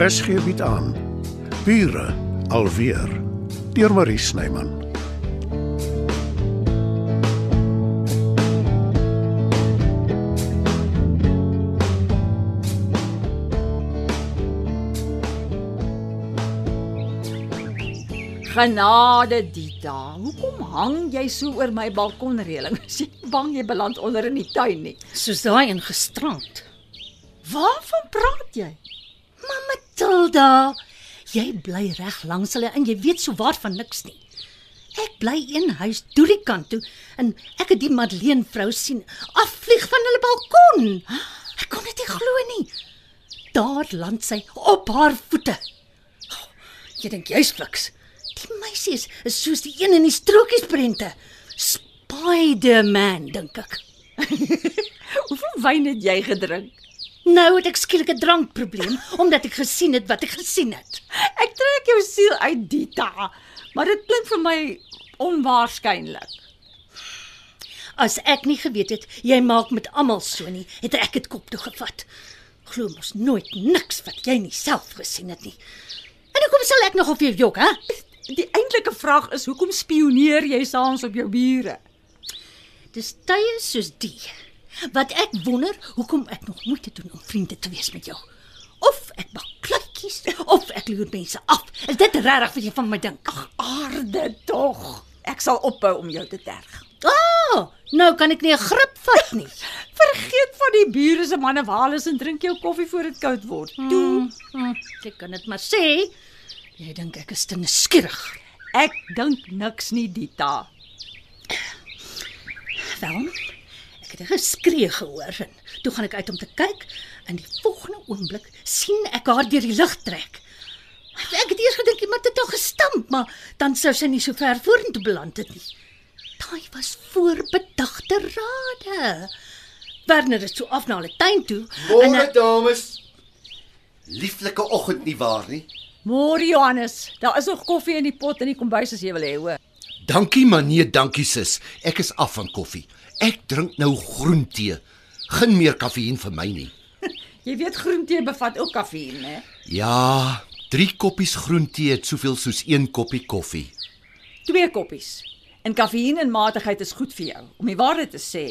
RSG bied aan Bure alweer deur Marie Snyman. Genade Dita, hoekom hang jy so oor my balkonreëling? Is jy bang jy beland onder in die tuin nie? Soos daai in gisterand. Waarvan praat jy? Maar Matilda, jy bly reg langs hulle en jy weet so waar van niks nie. Ek bly een huis toe die kant toe en ek het die Madeleine vrou sien afvlieg van hulle balkon. Ek kon dit nie glo nie. Daar land sy op haar voete. Jy dink jy's fliks. Die meisie is, is soos die een in die strokiesprente. Spider-Man dink ek. Hoeveel wyn het jy gedrink? Nou het ek skielik 'n drankprobleem omdat ek gesien het wat ek gesien het. Ek trek jou siel uit Dita, maar dit klink vir my onwaarskynlik. As ek nie geweet het jy maak met almal so nie, het ek dit kop toe gevat. Glo mos nooit niks wat jy nie self gesien het nie. En hoekom sal ek nog op jou jok, hè? Die eintlike vraag is hoekom spioneer jy saans op jou bure? Dis tye soos die wat ek wonder hoekom ek nog moeite doen om vriende te wees met jou. Of ek bak kluitjies of ek loer mense af. Is dit regtig wat jy van my dink? Ag, aarde tog. Ek sal ophou om jou te terg. Ah, oh, nou kan ek nie 'n grip vat nie. Vergeet van die bure se manne wales en drink jou koffie voor dit koud word. Toe, Hm, ek kan dit maar sê. Jy dink ek is te nuuskierig. ek dink niks nie, Dita. Wel, ek het 'n geskree gehoor en toe gaan ek uit om te kyk en die volgende oomblik sien ek haar deur die lug trek. Ek het eers gedink iemand het haar gestamp, maar dan sou sy nie so ver vorentoe beland het nie. Daai was voorbedagte rade. Werner het so af na hulle tuin toe Môre hy- dames. Lieflike oggend nie waar nie? Môre Johannes, daar is nog koffie in die pot in die kombuis as jy wil hê, hoor. Dankie maar nee, dankie sis. Ek is af van koffie. Ek drink nou groentee. Geen meer kafeïen vir my nie. Jy weet groentee bevat ook kafeïn, hè? Ja, 3 koppies groentee het soveel soos 1 koppie koffie. Twee koppies. En kafeïn in matigheid is goed vir jou. Om die waarheid te sê,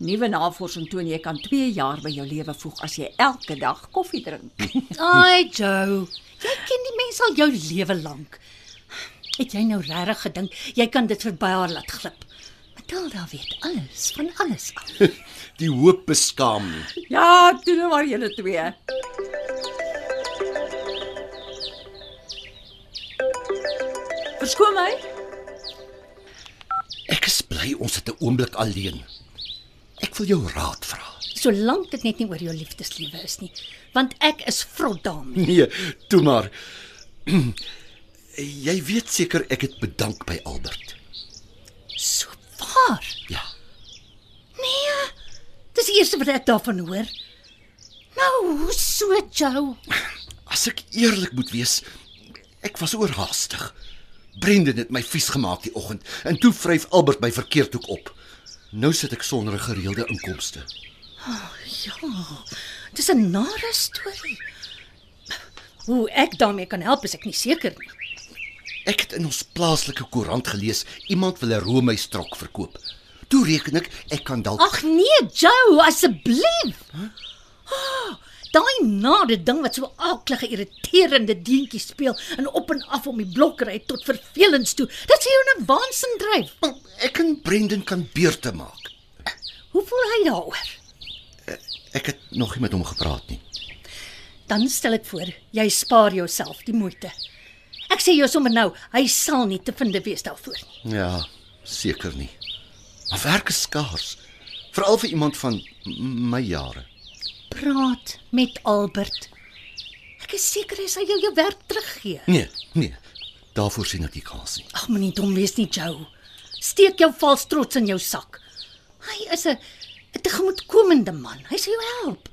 nuwe navorsing toon jy kan 2 jaar by jou lewe voeg as jy elke dag koffie drink. Ai Joe, jy ken die mens al jou lewe lank. Het jy nou regtig gedink jy kan dit verby haar laat glip? Matilda weet alles van alles af. Die hoop beskaam nie. ja, doen nou maar julle twee. Verskoon my. Ek is bly ons het 'n oomblik alleen. Ek wil jou raad vra. Solank dit net nie oor jou liefdeslewe is nie, want ek is vrot daarmee. Nee, toe maar. Jy weet seker ek het bedank by Albert. Waar. Ja. Nee. Dis die eerste wat ek daarvan hoor. Nou, hoe so Joe? As ek eerlik moet wees, ek was oorhaastig. Brendan het my vies gemaak die oggend en toe vryf Albert my verkeerd hoek op. Nou sit ek sonder 'n gereelde inkomste. Ja. Dis 'n nare storie. Hoe ek daarmee kan help is ek nie seker nie. Ek het in ons plaaslike koerant gelees iemand wil 'n roomhuistrok verkoop. Toe reken ek ek kan dalk Ag nee, Joe, asseblief. Oh, daai nade ding wat so aaklige irriterende deentjie speel en op en af om die blok ry tot vervelends toe. Dit sê jou 'n waansin dryf. ek en Brendan kan beurte maak. Hoe voel hy daaroor? Ek het nog nie met hom gepraat nie. Dan stel ek voor, jy spaar jouself die moeite. Ek sê jou sommer nou, hy sal nie te vind wees daarvoor nie. Ja, seker nie. Maar werk is skaars, veral vir iemand van my jare. Praat met Albert. Ek is seker hy sal jou jou werk teruggee. Nee, nee. Daarvoor sien ek nie kans nie. Ag, moenie dom wees nie, Joe. Steek jou vals trots in jou sak. Hy is 'n 'n tegemoetkomende man. Hy sal jou help.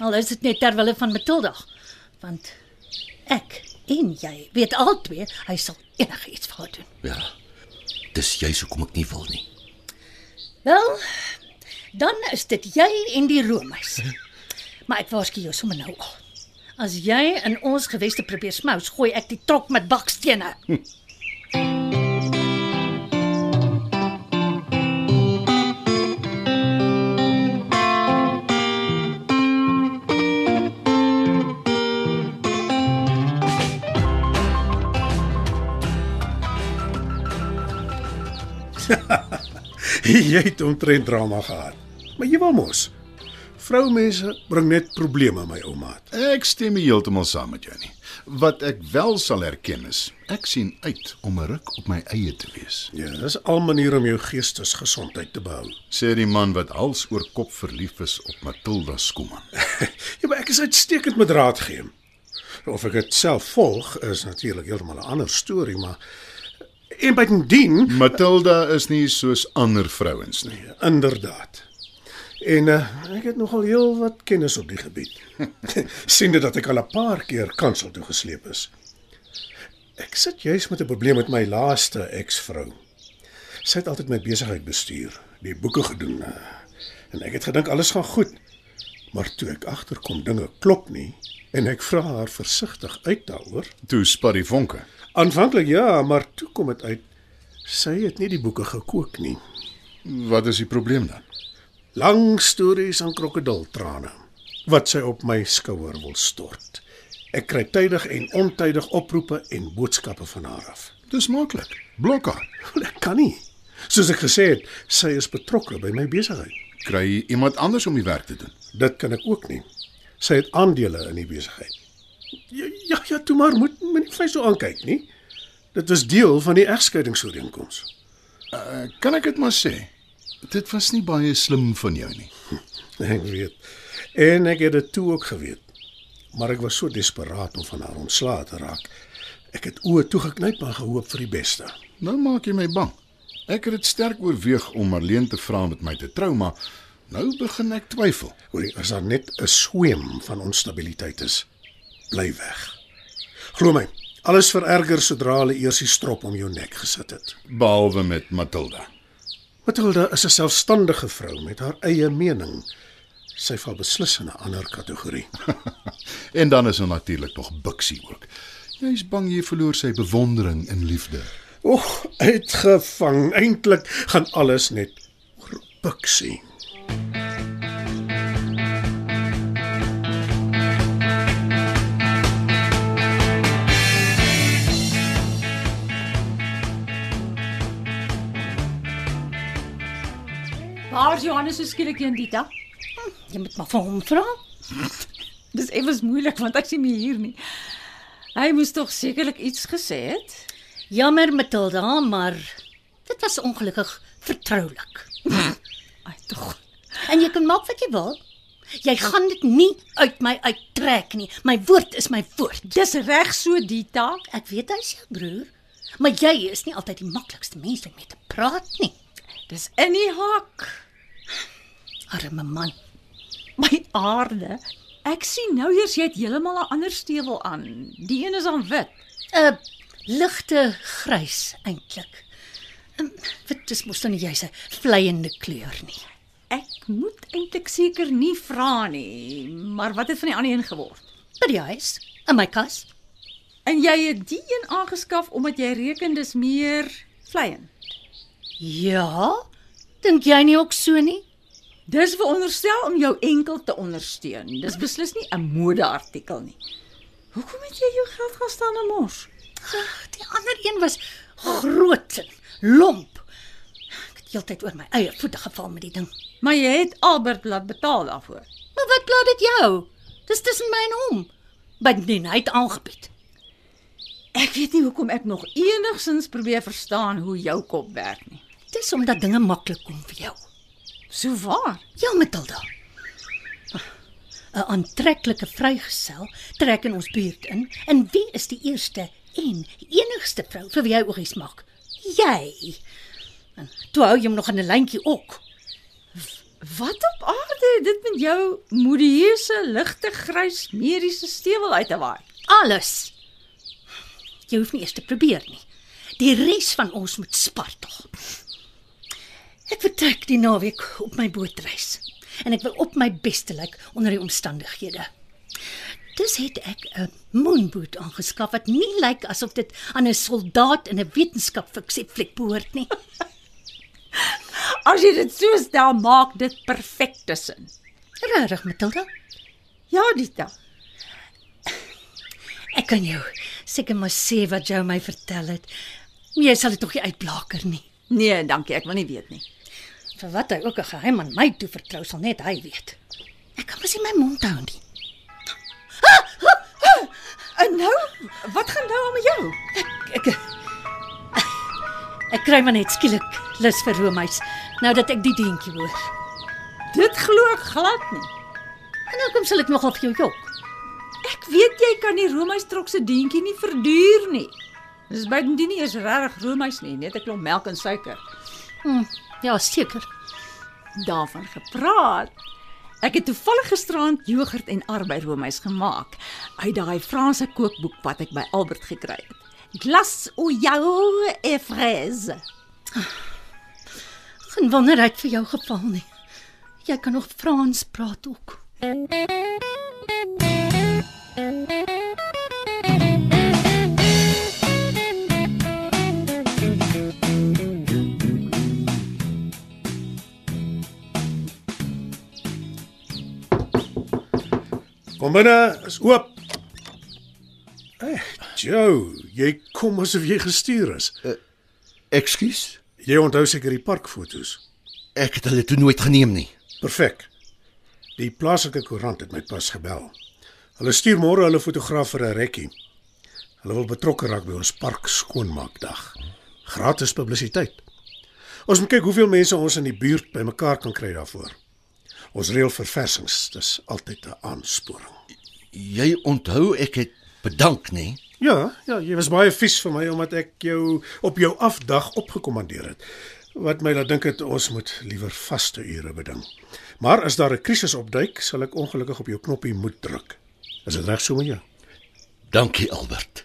Al is dit net ter wille van Matilda, want ek en jy weet albei hy sal enigiets vir haar doen. Ja. Dis juis hoekom ek nie wil nie. Wel, dan is dit jy en die roomys. Maar ek waarsku jou sommer nou al. As jy in ons geweste probeer smous, gooi ek die trok met bakstene. jy het omtrent drama gehad. Maar jy wou mos. Vroumense bring net probleme my ou maat. Ek stem heeltemal saam met jou nie. Wat ek wel sal erken is, ek sien uit om 'n ruk op my eie te wees. Ja, dis al manier om jou geestesgesondheid te behou. Sê die man wat hals oor kop verlief is op Matilda Skuman. Ja, maar ek is uitstekend met raad gee. Of ek dit self volg is natuurlik heeltemal 'n ander storie, maar en bytendien, Matilda is nie soos ander vrouens nie. inderdaad. En uh, ek het nogal heel wat kennis op die gebied. sien dit dat ek al 'n paar keer kansel toe gesleep is. Ek sit juis met 'n probleem met my laaste eksvrou. Sy het altyd my besigheid bestuur, die boeke gedoen. Uh, en ek het gedink alles gaan goed. Maar toe ek agterkom dinge klop nie en ek vra haar versigtig uit daaroor. Toe spat die vonke. Aanvanklik ja, maar toe kom dit uit sy het nie die boeke gekook nie. Wat is die probleem dan? Lang stories aan krokodiltrane wat sy op my skouer wil stort. Ek kry tydig en ontydig oproepe en boodskappe van haar af. Dis maklik. Blok haar. Wel, Ek kan nie. Soos ek gesê het, sy is betrokke by my besigheid. Kry iemand anders om die werk te doen. Dit kan ek ook nie. Sy het aandele in die besigheid. Ja, ja, ja toe maar moet moenie vir my so aankyk nie. Dit was deel van die egskeidingsooreenkoms. Uh, kan ek dit maar sê? Dit was nie baie slim van jou nie. Ek weet. En ek het dit toe ook geweet. Maar ek was so desperaat om van haar ontslae te raak. Ek het oë toegeknyp en gehoop vir die beste. Nou maak jy my bang. Ek het dit sterk oorweeg om Marlene te vra met my te trou, maar nou begin ek twyfel. Hoorie, as daar net 'n sweem van onstabiliteit is, bly weg. Glo my, alles vererger sodra hulle eers die strop om jou nek gesit het. Behalwe met Matilda. Matilda is 'n selfstandige vrou met haar eie mening. Sy val beslis in 'n ander kategorie. En dan is er natuurlik nog Bixie ook. Jy's bang jy verloor sy bewondering en liefde. Oeg, uitgevang. Eintlik gaan alles net oor Bixie. Waar is Johannes so skielik heen Dita? Jy moet maar vir hom vra. Dis effens moeilik want ek sien nie hier nie. Hy moes tog sekerlik iets gesê het. Jammer Matilda, maar dit was ongelukkig vertroulik. Ai tog. En jy kan maak wat jy wil. Jy gaan dit nie uit my uittrek nie. My woord is my woord. Dis reg so Dita. Ek weet hy's jou broer, maar jy is nie altyd die maklikste mens om mee te praat nie. Dis in die hak. Arme man. My aarde. Ek sien nou eers jy het heeltemal 'n ander stewel aan. Die een is aan wit. 'n ligte grys eintlik. Um, Wit is mos dan nie jy's 'n vleiende kleur nie. Ek moet eintlik seker nie vra nie, maar wat het van die ander een geword? By die huis, in my kas. En jy het die een aangeskaf omdat jy reken dis meer vleiend. Ja, dink jy nie ook so nie? Dis veronderstel om jou enkel te ondersteun. Dis beslis nie 'n modeartikel nie. Hoekom het jy jou geld gaan staan in mos? Ag, die ander een was groot en lomp. Ek het heeltyd oor my eie voete geval met die ding. Maar jy het Albert laat betaal daarvoor. Maar wat pla dit jou? Dis tussen my en hom. Bindien hy het aangebied. Ek weet nie hoekom ek nog enigsins probeer verstaan hoe jou kop werk nie. Dis omdat dinge maklik kom vir jou. So waar? Ja, Matilda. 'n Aantreklike vrygesel trek in ons buurt in. En wie is die eerste en enigste vrou vir wie hy oogies maak? Jy. En toe hou jy hom nog in 'n lyntjie ook. Wat op aarde het dit met jou modieuse ligte grys mediese stewel uit te waai? Alles. Jy hoef nie eers te probeer nie. Die res van ons moet spartel. Ek vertrek die naweek op my bootreis en ek wil op my beste lyk onder die omstandighede. Dus het ek 'n moonboot aangeskaf wat nie lyk asof dit aan 'n soldaat in 'n wetenskapfiksie fliek behoort nie. As jy dit so stel, maak dit perfekte sin. Regtig, Matilda? Ja, Dita. Ek kan jou seker maar sê wat jou my vertel het. Jy sal dit tog nie uitblaker nie. Nee, dankie, ek wil nie weet nie. Vir wat hy ook 'n geheim aan my toe vertrou, sal net hy weet. Ek kan mos nie my mond hou nie. En nou, wat gaan nou aan met jou? Ek ek, ek kry maar net skielik lus vir roomys nou dat ek die deentjie hoor. Dit glo ek glad nie. En hoekom sal ek nogal vir jou jok? Ek weet jy kan die roomystrok se dientjie nie verduur nie. Dis buitendien nie eens regtig roomys nie, net 'n klomp melk en suiker. Hm, ja, seker. Daarvan gepraat. Ek het toevallig gisterand jogurt en arbeiroomys gemaak uit daai Franse kookboek wat ek by Albert gekry het. Glace au yaourt et fraise. Geen wonder het vir jou geval nie. Jy kan nog Frans praat ook. Kom binne, is oop. Hey, Joe, jy kom asof jy gestuur is. Ekskuus. Jy onthou seker die parkfoto's. Ek het hulle toe nooit geneem nie. Perfek. Die plaaslike koerant het my pas gebel. Hulle stuur môre hulle fotograaf vir 'n rekkie. Hulle wil betrokke raak by ons park skoonmaakdag. Gratis publisiteit. Ons moet kyk hoeveel mense ons in die buurt bymekaar kan kry daarvoor. Ons reël verversings, dis altyd 'n aansporing. Jy onthou ek het bedank, nê? Ja, ja, jy was baie vies vir my omdat ek jou op jou afdag opgekommandeer het. Wat my laat dink het ons moet liewer vaste ure beding. Maar as daar 'n krisis opduik, sal ek ongelukkig op jou knoppie moet druk. Is dit reg so met jou? Dankie Albert.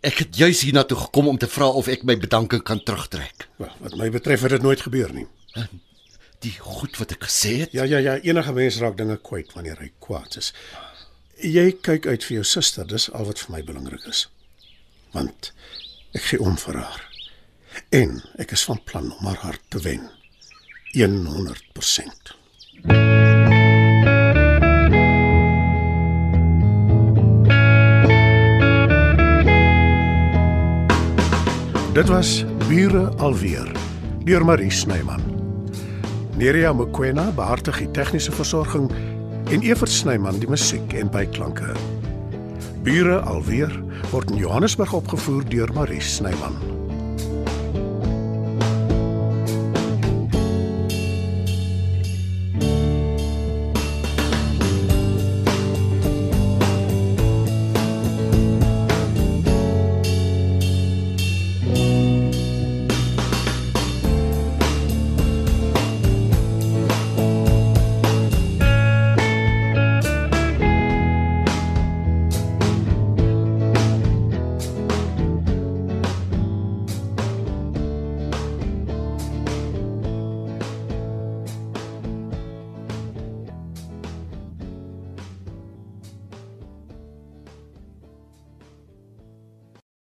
Ek het juis hiernatoe gekom om te vra of ek my bedanking kan terugtrek. Wel, wat my betref het dit nooit gebeur nie. Die goed wat ek gesê het. Ja, ja, ja, enige mens raak dinge kwyt wanneer hy kwaad is. Jy kyk uit vir jou suster, dis al wat vir my belangrik is. Want ek gee om vir haar. En ek is van plan om haar hart te wen. 100%. Dit was Bure alweer deur Marie Snyman. Nerea Mkwena behartig die tegniese versorging en Evert Snyman die musiek en byklanke. Bure alweer word in Johannesburg opgevoer deur Marie Snyman.